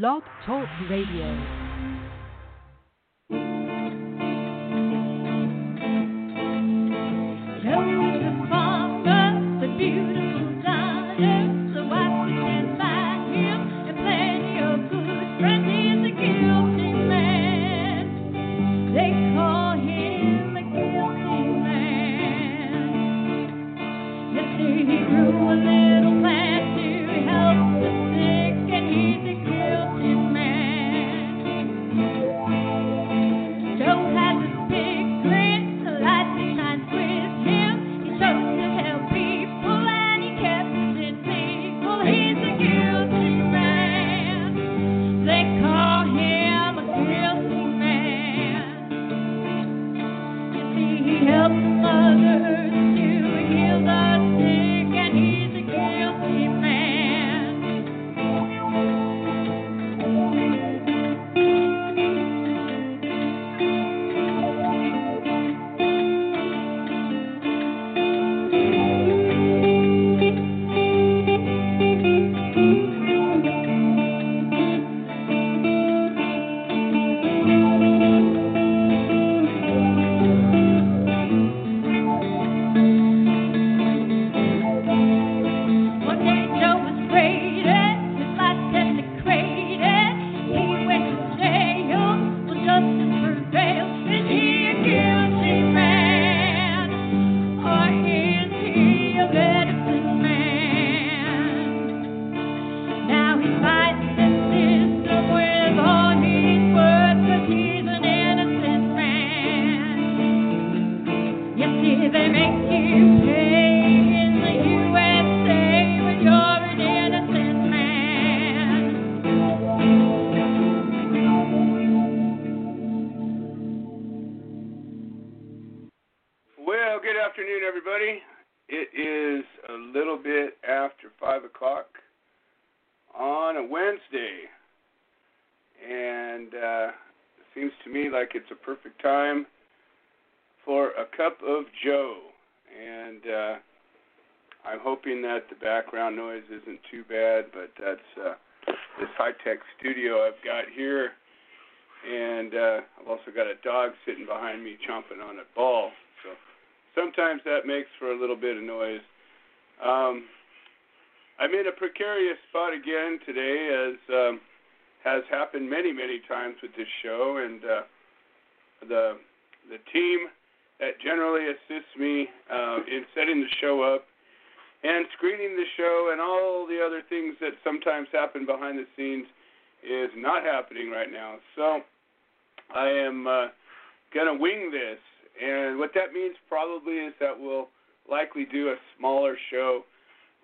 Blog Talk Radio. uh, it seems to me like it's a perfect time for a cup of Joe. And uh, I'm hoping that the background noise isn't too bad, but that's uh, this high tech studio I've got here. And uh, I've also got a dog sitting behind me chomping on a ball. So sometimes that makes for a little bit of noise. Um, I'm in a precarious spot again today as. Um, has happened many, many times with this show, and uh, the the team that generally assists me uh, in setting the show up and screening the show and all the other things that sometimes happen behind the scenes is not happening right now. So I am uh, gonna wing this, and what that means probably is that we'll likely do a smaller show,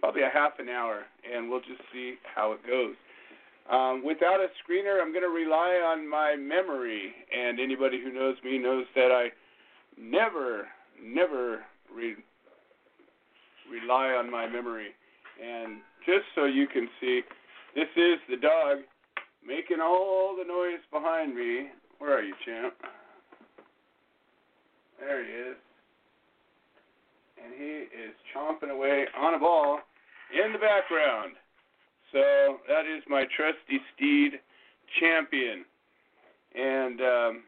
probably a half an hour, and we'll just see how it goes. Um, without a screener, I'm going to rely on my memory, and anybody who knows me knows that I never, never re- rely on my memory. And just so you can see, this is the dog making all the noise behind me. Where are you, champ? There he is. And he is chomping away on a ball in the background. So that is my trusty steed, Champion, and um,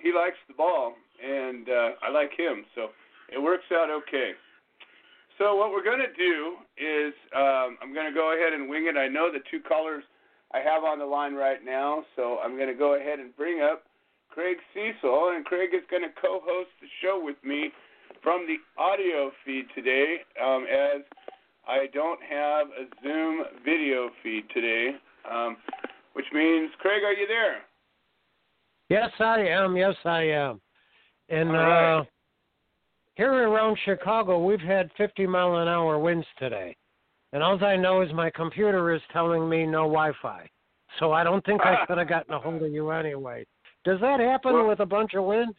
he likes the ball, and uh, I like him, so it works out okay. So what we're gonna do is um, I'm gonna go ahead and wing it. I know the two callers I have on the line right now, so I'm gonna go ahead and bring up Craig Cesal, and Craig is gonna co-host the show with me from the audio feed today um, as I don't have a Zoom video feed today, um, which means, Craig, are you there? Yes, I am. Yes, I am. And right. uh, here around Chicago, we've had 50 mile an hour winds today. And all I know is my computer is telling me no Wi Fi. So I don't think I could have gotten a hold of you anyway. Does that happen well, with a bunch of wind?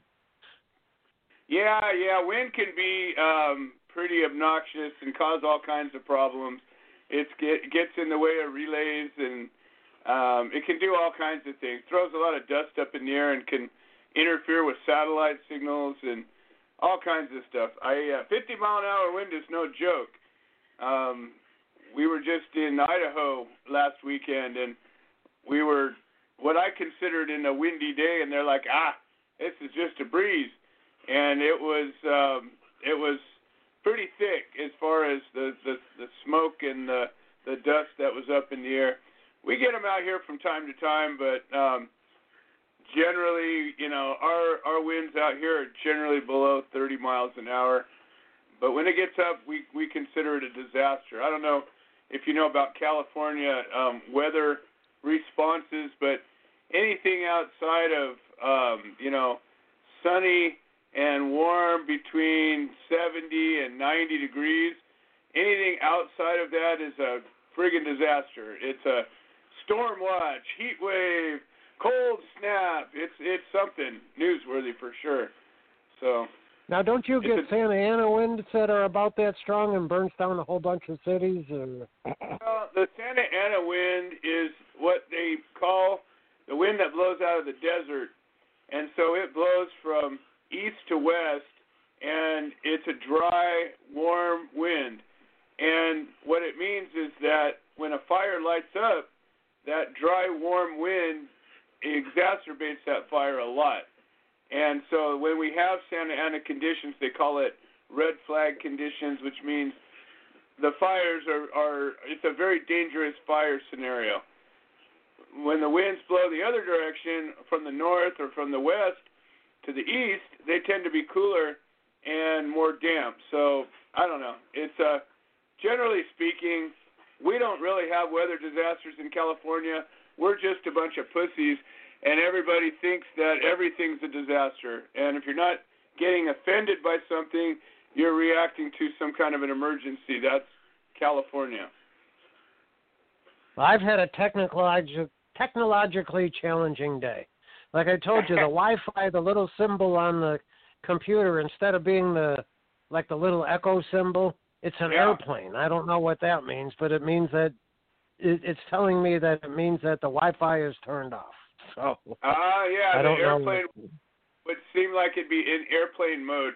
Yeah, yeah. Wind can be um, pretty obnoxious and cause all kinds of problems. It's, it gets in the way of relays and um, it can do all kinds of things. Throws a lot of dust up in the air and can interfere with satellite signals and all kinds of stuff. I uh, 50 mile an hour wind is no joke. Um, we were just in Idaho last weekend and we were what I considered in a windy day, and they're like, ah, this is just a breeze, and it was um, it was pretty thick as far as the, the the smoke and the the dust that was up in the air. We get them out here from time to time, but um, generally, you know, our our winds out here are generally below 30 miles an hour. But when it gets up, we we consider it a disaster. I don't know if you know about California um, weather responses, but anything outside of um, you know sunny and warm between 70 and 90 degrees, anything outside of that is a friggin' disaster. It's a storm watch, heat wave, cold snap. It's it's something newsworthy for sure. So now, don't you get Santa Ana winds that are about that strong and burns down a whole bunch of cities? Or? Well, the Santa Ana wind is what they call the wind that blows out of the desert, and so it blows from east to west, and it's a dry, warm wind. And what it means is that when a fire lights up, that dry, warm wind exacerbates that fire a lot. And so when we have Santa Ana conditions, they call it red flag conditions, which means the fires are, are it's a very dangerous fire scenario. When the winds blow the other direction from the north or from the west to the east, they tend to be cooler and more damp. So I don't know. It's uh, generally speaking, we don't really have weather disasters in California. We're just a bunch of pussies and everybody thinks that everything's a disaster. And if you're not getting offended by something, you're reacting to some kind of an emergency. That's California. I've had a technologi- technologically challenging day. Like I told you, the Wi-Fi, the little symbol on the computer, instead of being the like the little echo symbol, it's an yeah. airplane. I don't know what that means, but it means that it, it's telling me that it means that the Wi-Fi is turned off. So. Ah, uh, yeah, I the airplane know. would seem like it'd be in airplane mode.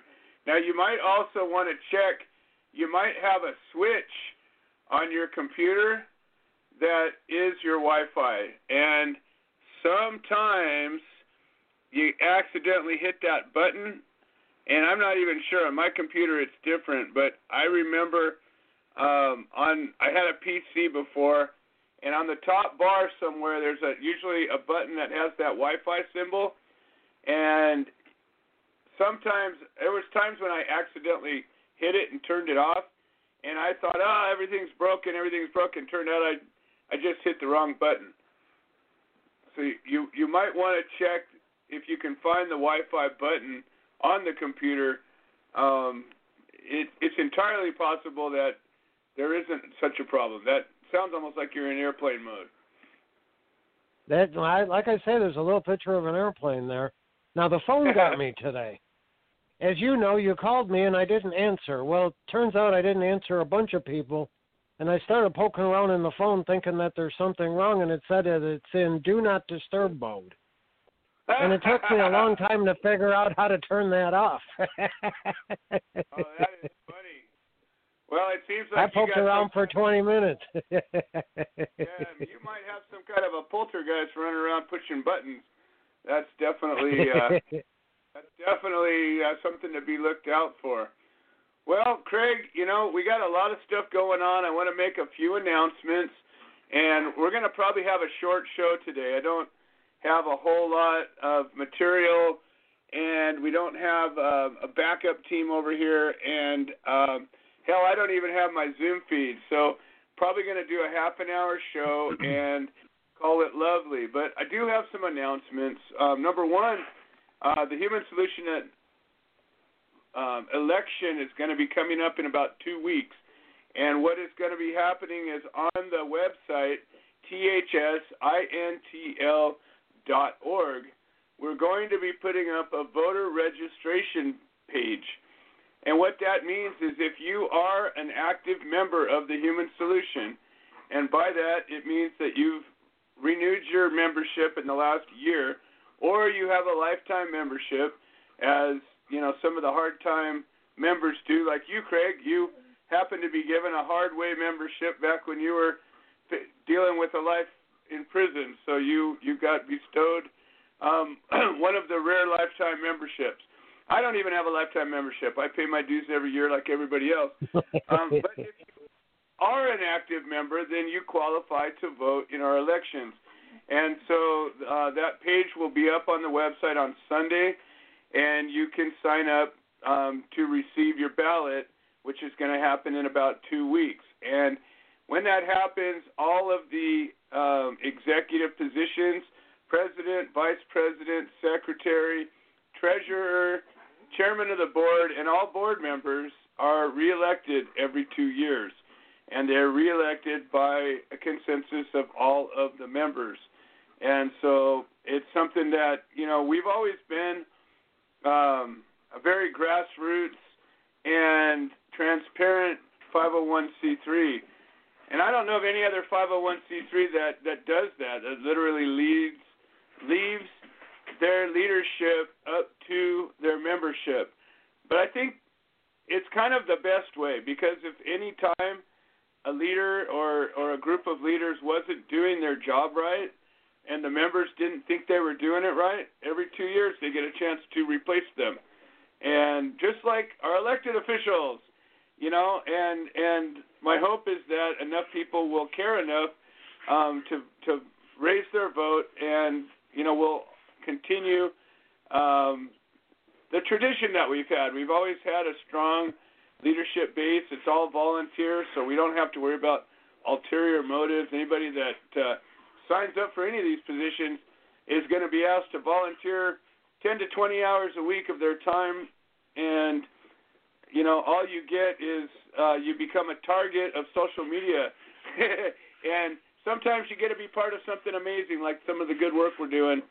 Now you might also want to check. You might have a switch on your computer that is your Wi-Fi, and sometimes you accidentally hit that button. And I'm not even sure on my computer it's different, but I remember um, on I had a PC before and on the top bar somewhere there's a usually a button that has that Wi-Fi symbol, and sometimes there was times when I accidentally hit it and turned it off, and I thought, oh, everything's broken, everything's broken. Turned out I I just hit the wrong button. So you you might want to check if you can find the Wi-Fi button on the computer. Um, it, it's entirely possible that there isn't such a problem. That sounds almost like you're in airplane mode. That I, like I said, there's a little picture of an airplane there. Now the phone got me today. As you know, you called me and I didn't answer. Well, it turns out I didn't answer a bunch of people, and I started poking around in the phone thinking that there's something wrong, and it said that it's in do not disturb mode. And it took me a long time to figure out how to turn that off. oh, that is funny. Well, it seems like I poked around for 20 minutes. yeah, you might have some kind of a poltergeist running around pushing buttons. That's definitely uh, that's definitely uh, something to be looked out for. Well, Craig, you know we got a lot of stuff going on. I want to make a few announcements, and we're going to probably have a short show today. I don't have a whole lot of material, and we don't have uh, a backup team over here, and. Uh, Hell, I don't even have my Zoom feed, so probably going to do a half an hour show and call it lovely. But I do have some announcements. Um, number one, uh, the Human Solution um, election is going to be coming up in about two weeks. And what is going to be happening is on the website, thsintl.org, we're going to be putting up a voter registration page. And what that means is if you are an active member of the Human Solution, and by that it means that you've renewed your membership in the last year, or you have a lifetime membership, as you know some of the hard time members do, like you, Craig. You happen to be given a hard way membership back when you were dealing with a life in prison, so you you got bestowed um, one of the rare lifetime memberships. I don't even have a lifetime membership. I pay my dues every year like everybody else. Um, but if you are an active member, then you qualify to vote in our elections. And so uh, that page will be up on the website on Sunday, and you can sign up um, to receive your ballot, which is going to happen in about two weeks. And when that happens, all of the um, executive positions president, vice president, secretary, treasurer, chairman of the board, and all board members are reelected every two years. And they're reelected by a consensus of all of the members. And so it's something that, you know, we've always been um, a very grassroots and transparent 501c3. And I don't know of any other 501c3 that, that does that, that literally leads leaves their leadership up to their membership. But I think it's kind of the best way because if any time a leader or or a group of leaders wasn't doing their job right and the members didn't think they were doing it right, every 2 years they get a chance to replace them. And just like our elected officials, you know, and and my hope is that enough people will care enough um, to to raise their vote and you know, we'll continue um, the tradition that we've had. We've always had a strong leadership base. It's all volunteer, so we don't have to worry about ulterior motives. Anybody that uh, signs up for any of these positions is going to be asked to volunteer 10 to 20 hours a week of their time, and you know, all you get is uh, you become a target of social media, and sometimes you get to be part of something amazing, like some of the good work we're doing,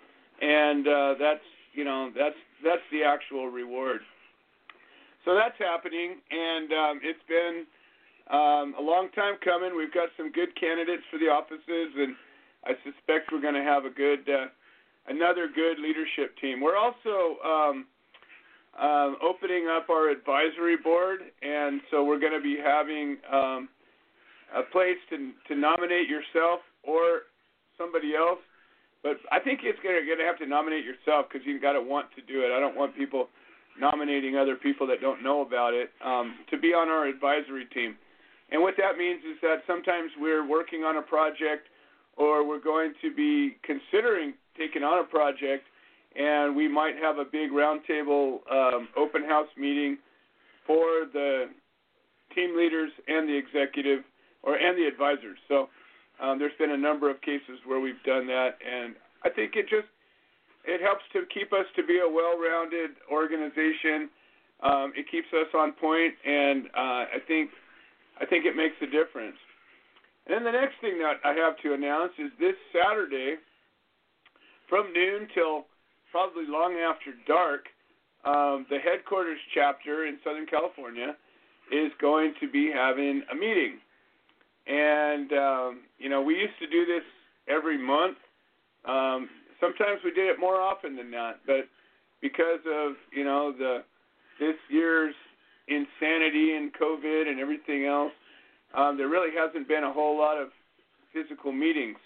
and uh, that's you know that's that's the actual reward. So that's happening, and um, it's been um, a long time coming. We've got some good candidates for the offices, and I suspect we're going to have a good uh, another good leadership team. We're also um, uh, opening up our advisory board, and so we're going to be having um, a place to to nominate yourself or somebody else. But I think it's gonna gonna have to nominate yourself because you've got to want to do it. I don't want people nominating other people that don't know about it um, to be on our advisory team. And what that means is that sometimes we're working on a project or we're going to be considering taking on a project, and we might have a big roundtable um, open house meeting for the team leaders and the executive or and the advisors. So um, there's been a number of cases where we've done that, and I think it just it helps to keep us to be a well-rounded organization. Um, it keeps us on point, and uh, I think I think it makes a difference. And then the next thing that I have to announce is this Saturday, from noon till probably long after dark, um, the headquarters chapter in Southern California is going to be having a meeting. And um, you know, we used to do this every month. Um, sometimes we did it more often than not, but because of you know the this year's insanity and COVID and everything else, um, there really hasn't been a whole lot of physical meetings.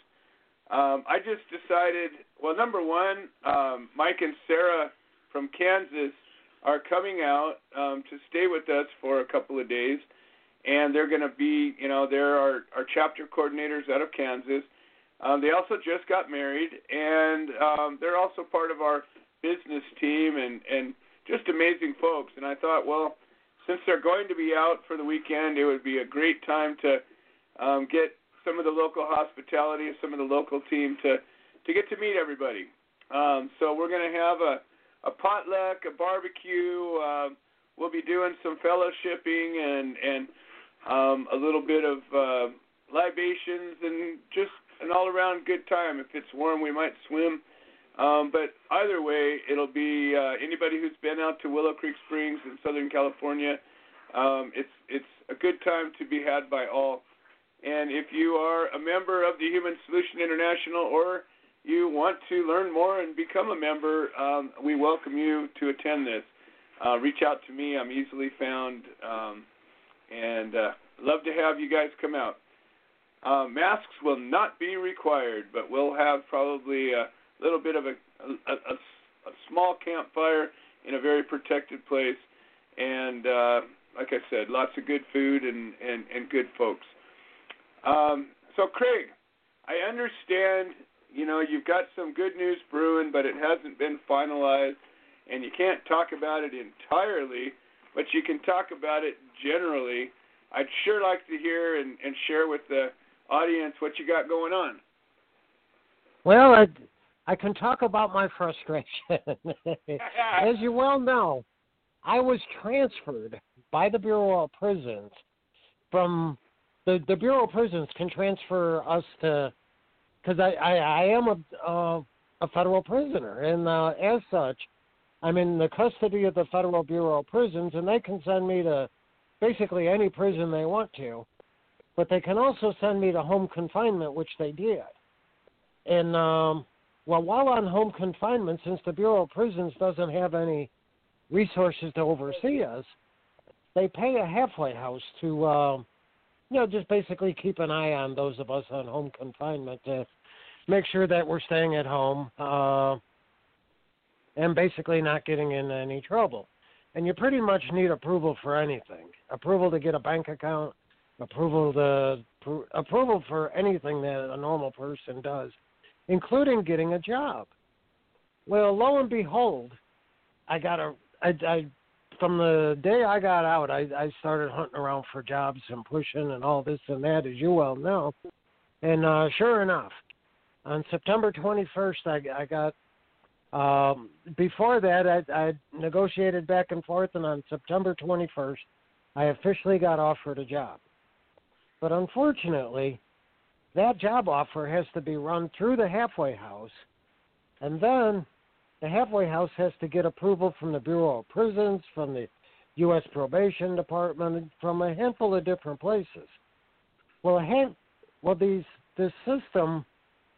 Um, I just decided, well, number one, um, Mike and Sarah from Kansas are coming out um, to stay with us for a couple of days and they're going to be, you know, they're our, our chapter coordinators out of Kansas. Um, they also just got married, and um, they're also part of our business team, and and just amazing folks. And I thought, well, since they're going to be out for the weekend, it would be a great time to um, get some of the local hospitality, some of the local team to to get to meet everybody. Um, so we're going to have a a potluck, a barbecue. Uh, we'll be doing some fellowshipping and and um, a little bit of uh, libations, and just an all-around good time. If it's warm, we might swim. Um, but either way, it'll be uh, anybody who's been out to Willow Creek Springs in Southern California. Um, it's it's a good time to be had by all. And if you are a member of the Human Solution International or you want to learn more and become a member, um, we welcome you to attend this. Uh, reach out to me. I'm easily found. Um, and uh, love to have you guys come out. Uh, masks will not be required, but we'll have probably a little bit of a, a, a, a small campfire in a very protected place, and uh, like I said, lots of good food and and, and good folks. Um, so, Craig, I understand. You know, you've got some good news brewing, but it hasn't been finalized, and you can't talk about it entirely, but you can talk about it generally. I'd sure like to hear and, and share with the audience what you got going on. Well, I, I can talk about my frustration. As you well know, I was transferred by the Bureau of Prisons from the the Bureau of Prisons can transfer us to because I, I I am a uh, a federal prisoner and uh, as such I'm in the custody of the Federal Bureau of Prisons and they can send me to basically any prison they want to, but they can also send me to home confinement which they did, and um, well while on home confinement since the Bureau of Prisons doesn't have any resources to oversee us, they pay a halfway house to. Uh, you know, just basically keep an eye on those of us on home confinement to make sure that we're staying at home uh, and basically not getting in any trouble. And you pretty much need approval for anything approval to get a bank account, approval to approval for anything that a normal person does, including getting a job. Well, lo and behold, I got a I, I from the day I got out, I, I started hunting around for jobs and pushing and all this and that, as you well know. And uh, sure enough, on September 21st, I, I got. Um, before that, I, I negotiated back and forth, and on September 21st, I officially got offered a job. But unfortunately, that job offer has to be run through the halfway house, and then the halfway house has to get approval from the Bureau of Prisons, from the U.S. Probation Department, from a handful of different places. Well, a hand, well, these this system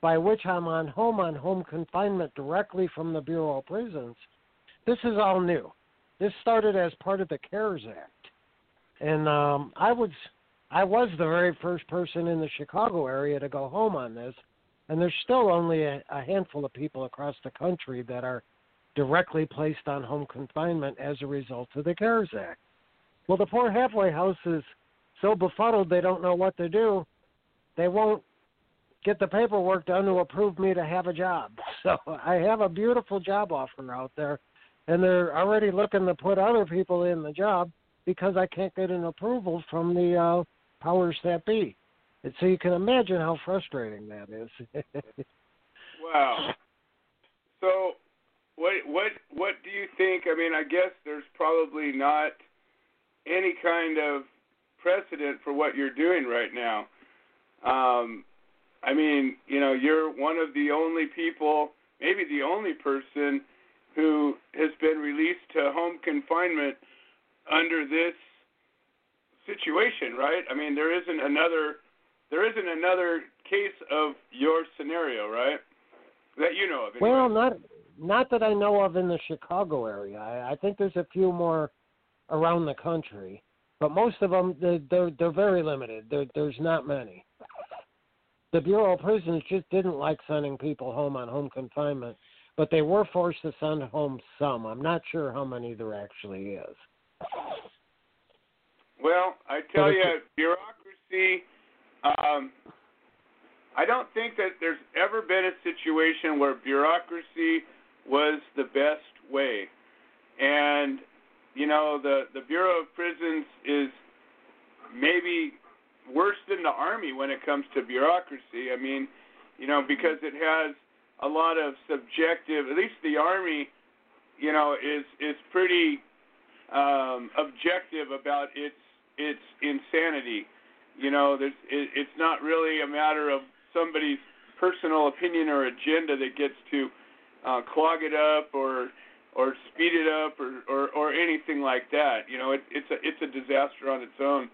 by which I'm on home on home confinement directly from the Bureau of Prisons, this is all new. This started as part of the CARES Act, and um, I was I was the very first person in the Chicago area to go home on this and there's still only a, a handful of people across the country that are directly placed on home confinement as a result of the CARES Act. Well, the poor halfway house is so befuddled they don't know what to do. They won't get the paperwork done to approve me to have a job. So I have a beautiful job offer out there, and they're already looking to put other people in the job because I can't get an approval from the uh, powers that be. And so you can imagine how frustrating that is. wow. So, what what what do you think? I mean, I guess there's probably not any kind of precedent for what you're doing right now. Um, I mean, you know, you're one of the only people, maybe the only person, who has been released to home confinement under this situation, right? I mean, there isn't another there isn't another case of your scenario, right? That you know of. Anyway. Well, not not that I know of in the Chicago area. I, I think there's a few more around the country, but most of them they're they're, they're very limited. There, there's not many. The Bureau of Prisons just didn't like sending people home on home confinement, but they were forced to send home some. I'm not sure how many there actually is. Well, I tell you, bureaucracy um, I don't think that there's ever been a situation where bureaucracy was the best way. And, you know, the, the Bureau of Prisons is maybe worse than the Army when it comes to bureaucracy. I mean, you know, because it has a lot of subjective, at least the Army, you know, is, is pretty um, objective about its, its insanity you know, there's it, it's not really a matter of somebody's personal opinion or agenda that gets to uh, clog it up or or speed it up or, or or anything like that. You know, it, it's a it's a disaster on its own.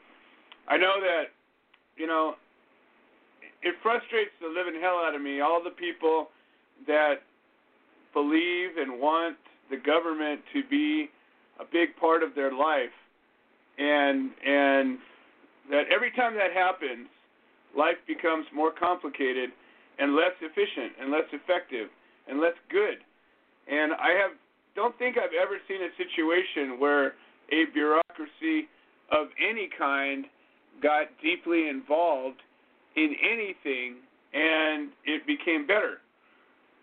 I know that, you know, it frustrates the living hell out of me. All the people that believe and want the government to be a big part of their life, and and that every time that happens, life becomes more complicated and less efficient and less effective and less good. And I have don't think I've ever seen a situation where a bureaucracy of any kind got deeply involved in anything and it became better.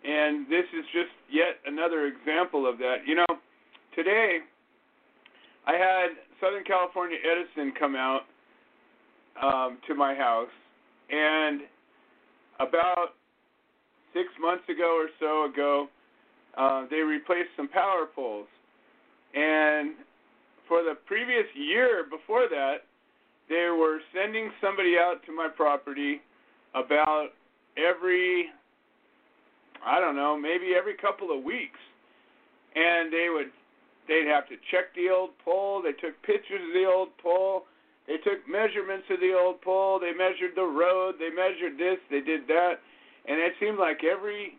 And this is just yet another example of that. You know, today I had Southern California Edison come out um, to my house, and about six months ago or so ago, uh, they replaced some power poles. And for the previous year before that, they were sending somebody out to my property about every, I don't know, maybe every couple of weeks. And they would, they'd have to check the old pole. They took pictures of the old pole. They took measurements of the old pole. They measured the road. They measured this. They did that. And it seemed like every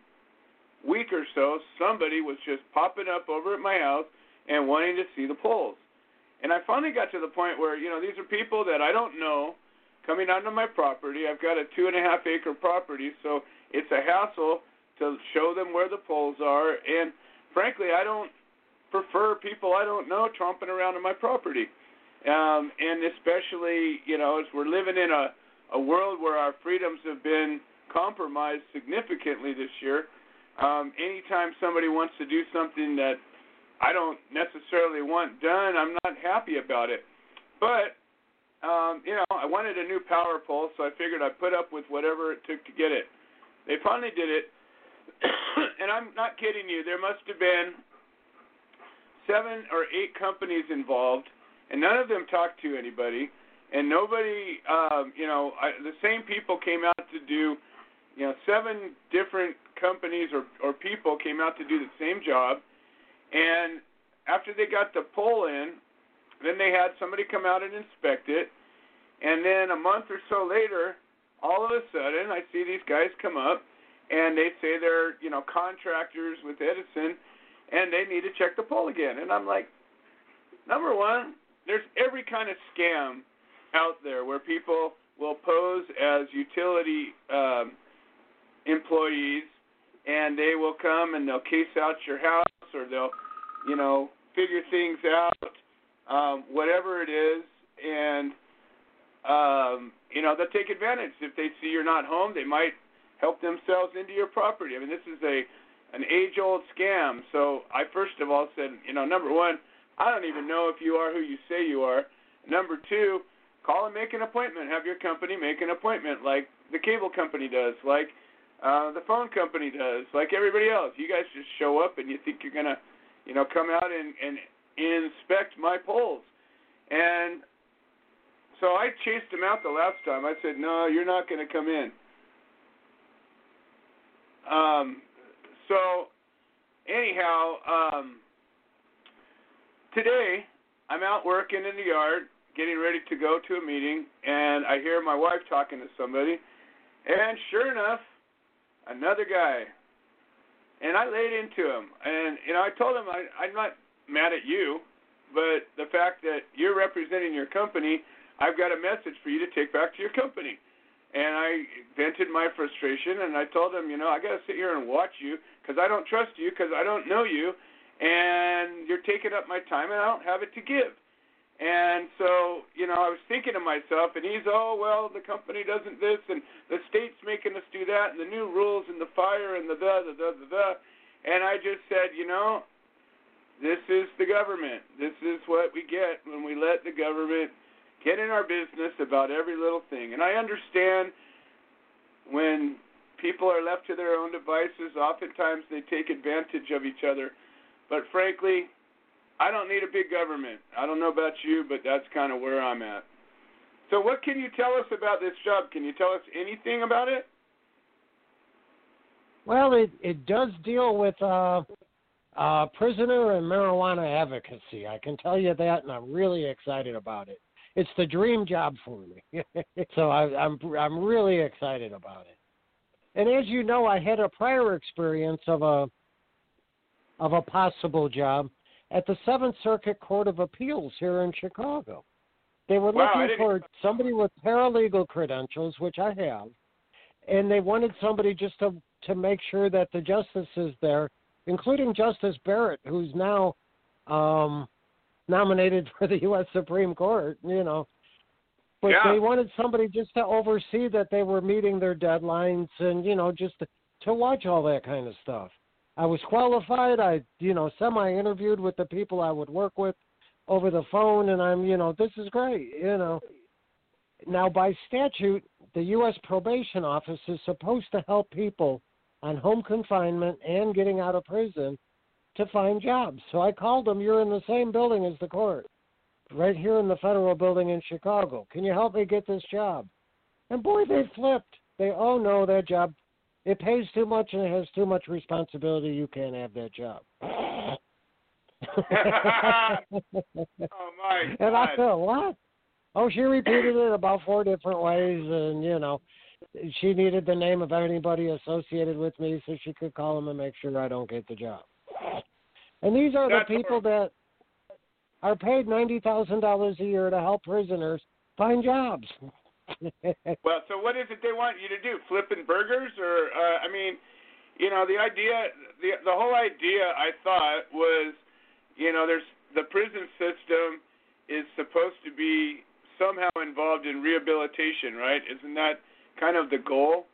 week or so, somebody was just popping up over at my house and wanting to see the poles. And I finally got to the point where, you know, these are people that I don't know coming onto my property. I've got a two and a half acre property, so it's a hassle to show them where the poles are. And frankly, I don't prefer people I don't know tromping around on my property. Um, and especially, you know, as we're living in a, a world where our freedoms have been compromised significantly this year, um, anytime somebody wants to do something that I don't necessarily want done, I'm not happy about it. But um, you know, I wanted a new power pole, so I figured I'd put up with whatever it took to get it. They finally did it, and I'm not kidding you. There must have been seven or eight companies involved, and none of them talked to anybody, and nobody, um, you know, I, the same people came out to do, you know, seven different companies or or people came out to do the same job, and after they got the pole in, then they had somebody come out and inspect it. And then a month or so later, all of a sudden, I see these guys come up and they say they're, you know, contractors with Edison and they need to check the pole again. And I'm like, number one, there's every kind of scam out there where people will pose as utility um, employees and they will come and they'll case out your house or they'll, you know, figure things out um, whatever it is, and um, you know they'll take advantage. If they see you're not home, they might help themselves into your property. I mean, this is a an age-old scam. So I first of all said, you know, number one, I don't even know if you are who you say you are. Number two, call and make an appointment. Have your company make an appointment, like the cable company does, like uh, the phone company does, like everybody else. You guys just show up and you think you're gonna, you know, come out and and inspect my poles. And so I chased him out the last time. I said, "No, you're not going to come in." Um, so anyhow, um, today I'm out working in the yard, getting ready to go to a meeting, and I hear my wife talking to somebody, and sure enough, another guy. And I laid into him, and you know I told him I, I'm not mad at you, but the fact that you're representing your company, I've got a message for you to take back to your company. And I vented my frustration, and I told him, you know, I got to sit here and watch you because I don't trust you because I don't know you, and you're taking up my time, and I don't have it to give. And so, you know, I was thinking to myself, and he's, oh, well, the company doesn't this, and the state's making us do that, and the new rules, and the fire, and the the the the the. And I just said, you know, this is the government. This is what we get when we let the government get in our business about every little thing. And I understand when people are left to their own devices, oftentimes they take advantage of each other. But frankly, I don't need a big government. I don't know about you, but that's kind of where I'm at. So, what can you tell us about this job? Can you tell us anything about it? Well, it it does deal with uh, uh, prisoner and marijuana advocacy. I can tell you that, and I'm really excited about it. It's the dream job for me, so I, I'm I'm really excited about it. And as you know, I had a prior experience of a of a possible job at the Seventh Circuit Court of Appeals here in Chicago. They were Wow, looking for somebody with paralegal credentials, which I have, and they wanted somebody just to to make sure that the justices there, including Justice Barrett, who's now um, nominated for the U.S. Supreme Court, you know. But Yeah. they wanted somebody just to oversee that they were meeting their deadlines and, you know, just to, to watch all that kind of stuff. I was qualified. I, you know, semi interviewed with the people I would work with over the phone, and I'm, you know, this is great, you know. Now, by statute, the U.S. Probation Office is supposed to help people on home confinement and getting out of prison to find jobs. So I called them, You're in the same building as the court, right here in the federal building in Chicago. Can you help me get this job? And boy, they flipped. They, oh no, that job, it pays too much and it has too much responsibility. You can't have that job. Oh my And I thought, what? Oh, she repeated it about four different ways, and you know, she needed the name of anybody associated with me so she could call them and make sure I don't get the job. And these are That's the people that are paid ninety thousand dollars a year to help prisoners find jobs. Well, so what is it they want you to do? Flipping burgers, or uh, I mean, you know, the idea, the the whole idea, I thought was, you know, there's the prison system is supposed to be somehow involved in rehabilitation, right? Isn't that kind of the goal?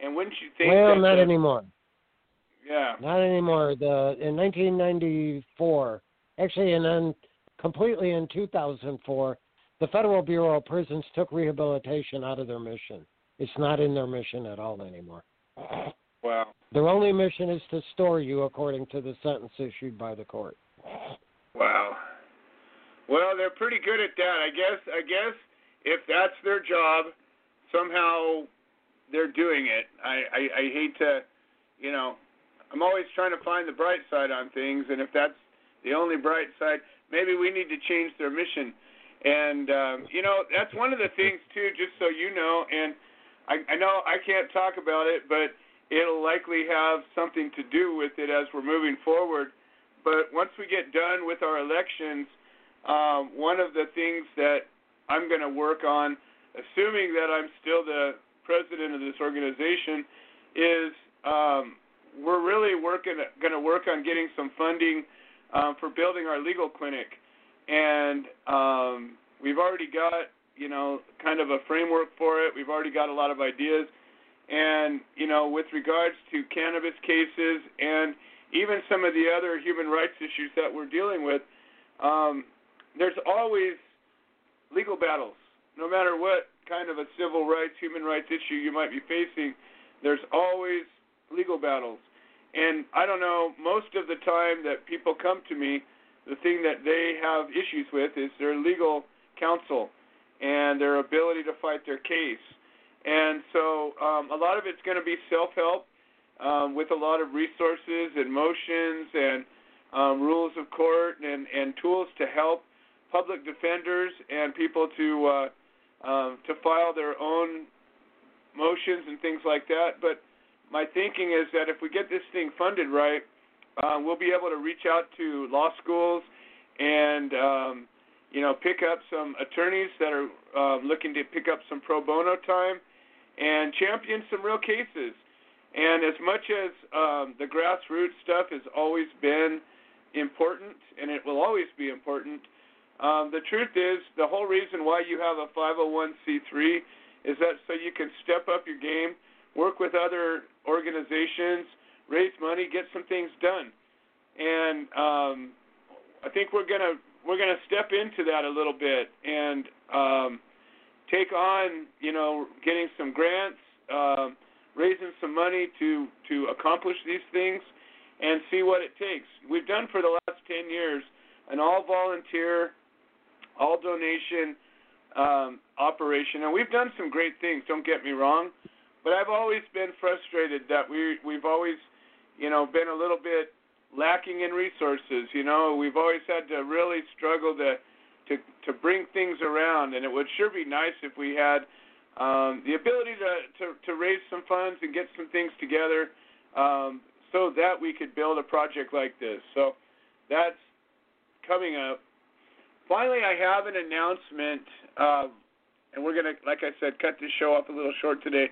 And wouldn't you think well, not the, anymore. Yeah. Not anymore. The in 1994, actually, and then completely in 2004, the Federal Bureau of Prisons took rehabilitation out of their mission. It's not in their mission at all anymore. Wow. Their only mission is to store you according to the sentence issued by the court. Wow. Well, they're pretty good at that. I guess I guess if that's their job, somehow they're doing it. I, I, I hate to you know, I'm always trying to find the bright side on things and if that's the only bright side, maybe we need to change their mission. And um, you know, that's one of the things too, just so you know, and I, I know I can't talk about it, but it'll likely have something to do with it as we're moving forward. But once we get done with our elections, um, one of the things that I'm going to work on, assuming that I'm still the president of this organization, is um, we're really working going to work on getting some funding um, for building our legal clinic, and um, we've already got you know kind of a framework for it. We've already got a lot of ideas, and you know with regards to cannabis cases and even some of the other human rights issues that we're dealing with, um, there's always legal battles. No matter what kind of a civil rights, human rights issue you might be facing, there's always legal battles. And I don't know, most of the time that people come to me, the thing that they have issues with is their legal counsel and their ability to fight their case. And so um, a lot of it's going to be self help um, with a lot of resources and motions and um, rules of court and, and tools to help public defenders and people to uh, um, to file their own motions and things like that. But my thinking is that if we get this thing funded right, uh, we'll be able to reach out to law schools and um, you know pick up some attorneys that are uh, looking to pick up some pro bono time and champion some real cases. And as much as um, the grassroots stuff has always been important, and it will always be important, um, the truth is the whole reason why you have a 501c3 is that so you can step up your game, work with other organizations, raise money, get some things done. And um, I think we're gonna we're gonna step into that a little bit and um, take on you know getting some grants. Um, raising some money to to accomplish these things and see what it takes. We've done for the last 10 years an all volunteer, all donation um, operation, and we've done some great things. Don't get me wrong, but I've always been frustrated that we we've always, you know, been a little bit lacking in resources. You know, we've always had to really struggle to to to bring things around, and it would sure be nice if we had um, the ability to, to, to raise some funds and get some things together um, so that we could build a project like this. So that's coming up. finally, I have an announcement, uh, and we're gonna, like I said, cut this show off a little short today.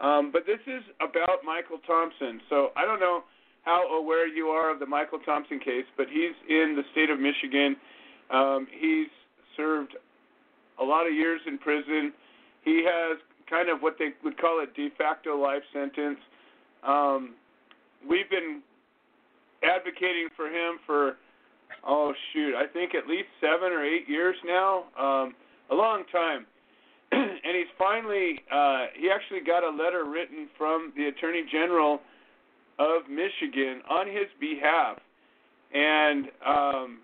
Um, but this is about Michael Thompson. So I don't know how aware you are of the Michael Thompson case, but he's in the state of Michigan. Um, he's served a lot of years in prison. He has kind of what they would call a de facto life sentence. Um, we've been advocating for him for oh shoot, I think at least seven or eight years now, um, a long time. and he's finally uh, he actually got a letter written from the Attorney General of Michigan on his behalf, and um,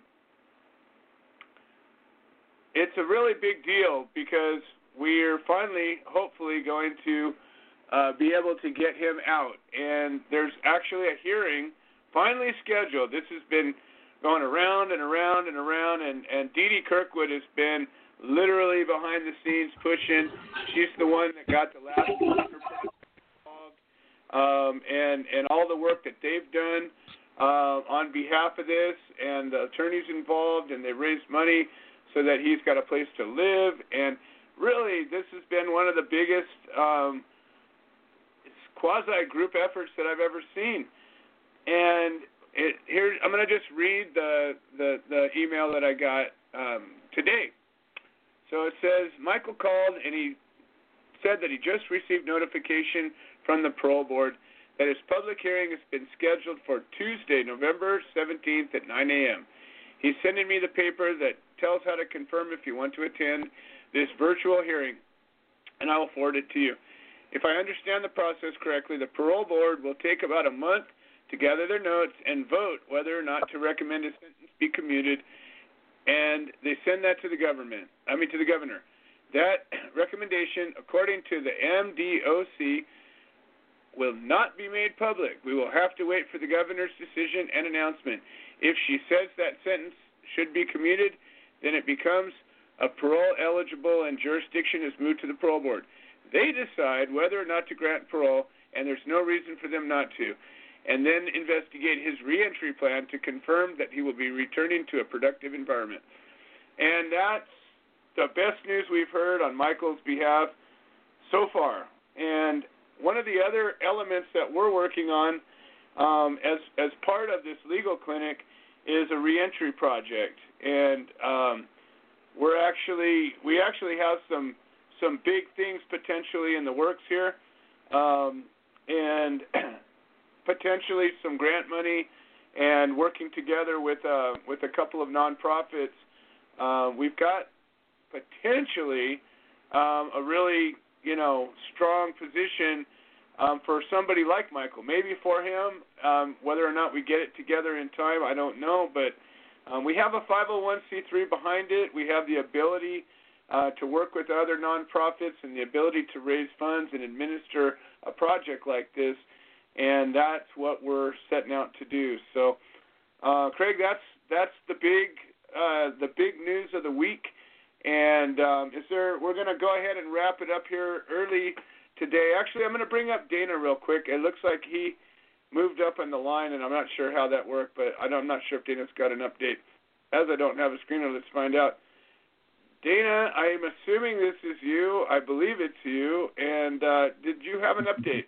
it's a really big deal because we're finally, hopefully, going to uh, be able to get him out. And there's actually a hearing finally scheduled. This has been going around and around and around, and and Dee Dee Kirkwood has been literally behind the scenes pushing. She's the one that got the last involved, um, and and all the work that they've done uh, on behalf of this, and the attorneys involved, and they raised money so that he's got a place to live. And really, this has been one of the biggest um, quasi group efforts that I've ever seen. And it, here, I'm going to just read the, the, the email that I got um, today. So it says Michael called and he said that he just received notification from the parole board that his public hearing has been scheduled for Tuesday, November 17th at 9 a.m. He's sending me the paper that tells how to confirm if you want to attend this virtual hearing, and I will forward it to you. If I understand the process correctly, the parole board will take about a month to gather their notes and vote whether or not to recommend a sentence be commuted, and they send that to the government. I mean to the governor. That recommendation, according to the MDOC, will not be made public. We will have to wait for the governor's decision and announcement. If she says that sentence should be commuted, then it becomes a parole eligible and jurisdiction is moved to the parole board. They decide whether or not to grant parole, and there's no reason for them not to, and then investigate his reentry plan to confirm that he will be returning to a productive environment. And that's the best news we've heard on Michael's behalf so far. And one of the other elements that we're working on um, as as part of this legal clinic is a reentry project, and um, we're actually we actually have some some big things potentially in the works here, um, and potentially some grant money, and working together with uh, with a couple of nonprofits. Uh, we've got potentially um, a really you know strong position um, for somebody like Michael. Maybe for him, um, whether or not we get it together in time, I don't know. But um, we have a 501c3 behind it. We have the ability uh, to work with other nonprofits and the ability to raise funds and administer a project like this. And that's what we're setting out to do. So, uh, Craig, that's that's the big uh, the big news of the week. And um, is there? We're going to go ahead and wrap it up here early today. Actually, I'm going to bring up Dana real quick. It looks like he moved up on the line, and I'm not sure how that worked, but I am not sure if Dana's got an update. As I don't have a screener, let's find out. Dana, I am assuming this is you. I believe it's you. And uh, did you have an update?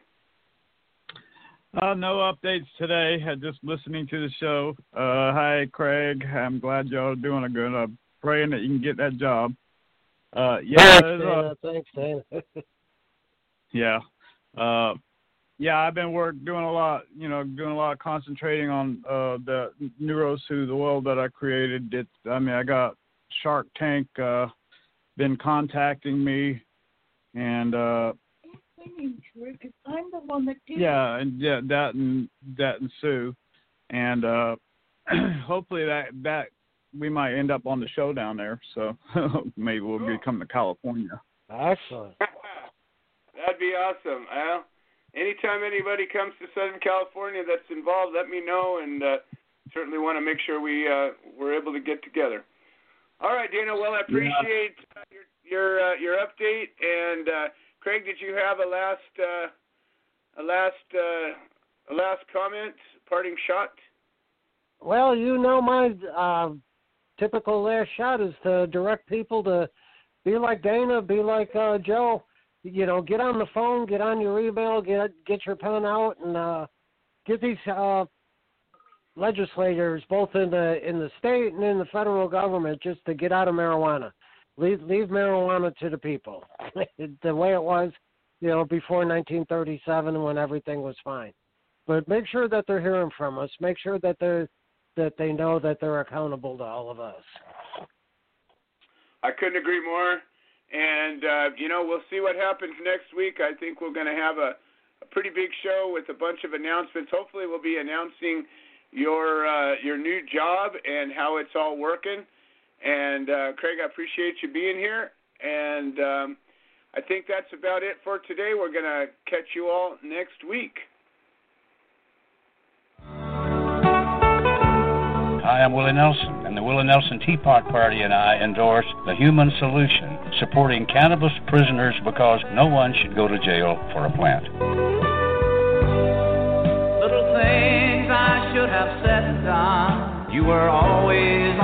Uh, no updates today. Just listening to the show. Uh, hi, Craig. I'm glad y'all are doing a good. I'm praying that you can get that job. Uh, yeah, Thanks, Dana. Uh, Thanks, Dana. Yeah. Uh, yeah, I've been work doing a lot, you know, doing a lot of concentrating on uh, the Neuros to the world that I created. It, I mean, I got Shark Tank uh, been contacting me, and uh, I'm the one that did. Yeah, and yeah, that and that and Sue, and uh, hopefully that that we might end up on the show down there. So maybe we'll be coming to California. Excellent. That'd be awesome. Well, anytime anybody comes to Southern California that's involved, let me know, and uh, certainly want to make sure we uh, we're able to get together. All right, Dana. Well, I appreciate uh, your your uh, your update. And uh, Craig, did you have a last uh, a last uh, a last comment, parting shot? Well, you know my uh, typical last shot is to direct people to be like Dana, be like uh, Joe. You know, get on the phone, get on your email, get get your pen out, and uh, get these uh, legislators, both in the in the state and in the federal government, just to get out of marijuana. Leave leave marijuana to the people, the way it was, you know, before 1937 when everything was fine. But make sure that they're hearing from us. Make sure that they're that they know that they're accountable to all of us. I couldn't agree more. And uh, you know, we'll see what happens next week. I think we're going to have a, a pretty big show with a bunch of announcements. Hopefully, we'll be announcing your uh, your new job and how it's all working. And uh, Craig, I appreciate you being here. And um, I think that's about it for today. We're going to catch you all next week. Hi, I'm Willie Nelson, and the Willie Nelson Teapot Party and I endorse the Human Solution, supporting cannabis prisoners because no one should go to jail for a plant. Little things I should have said and done. You were always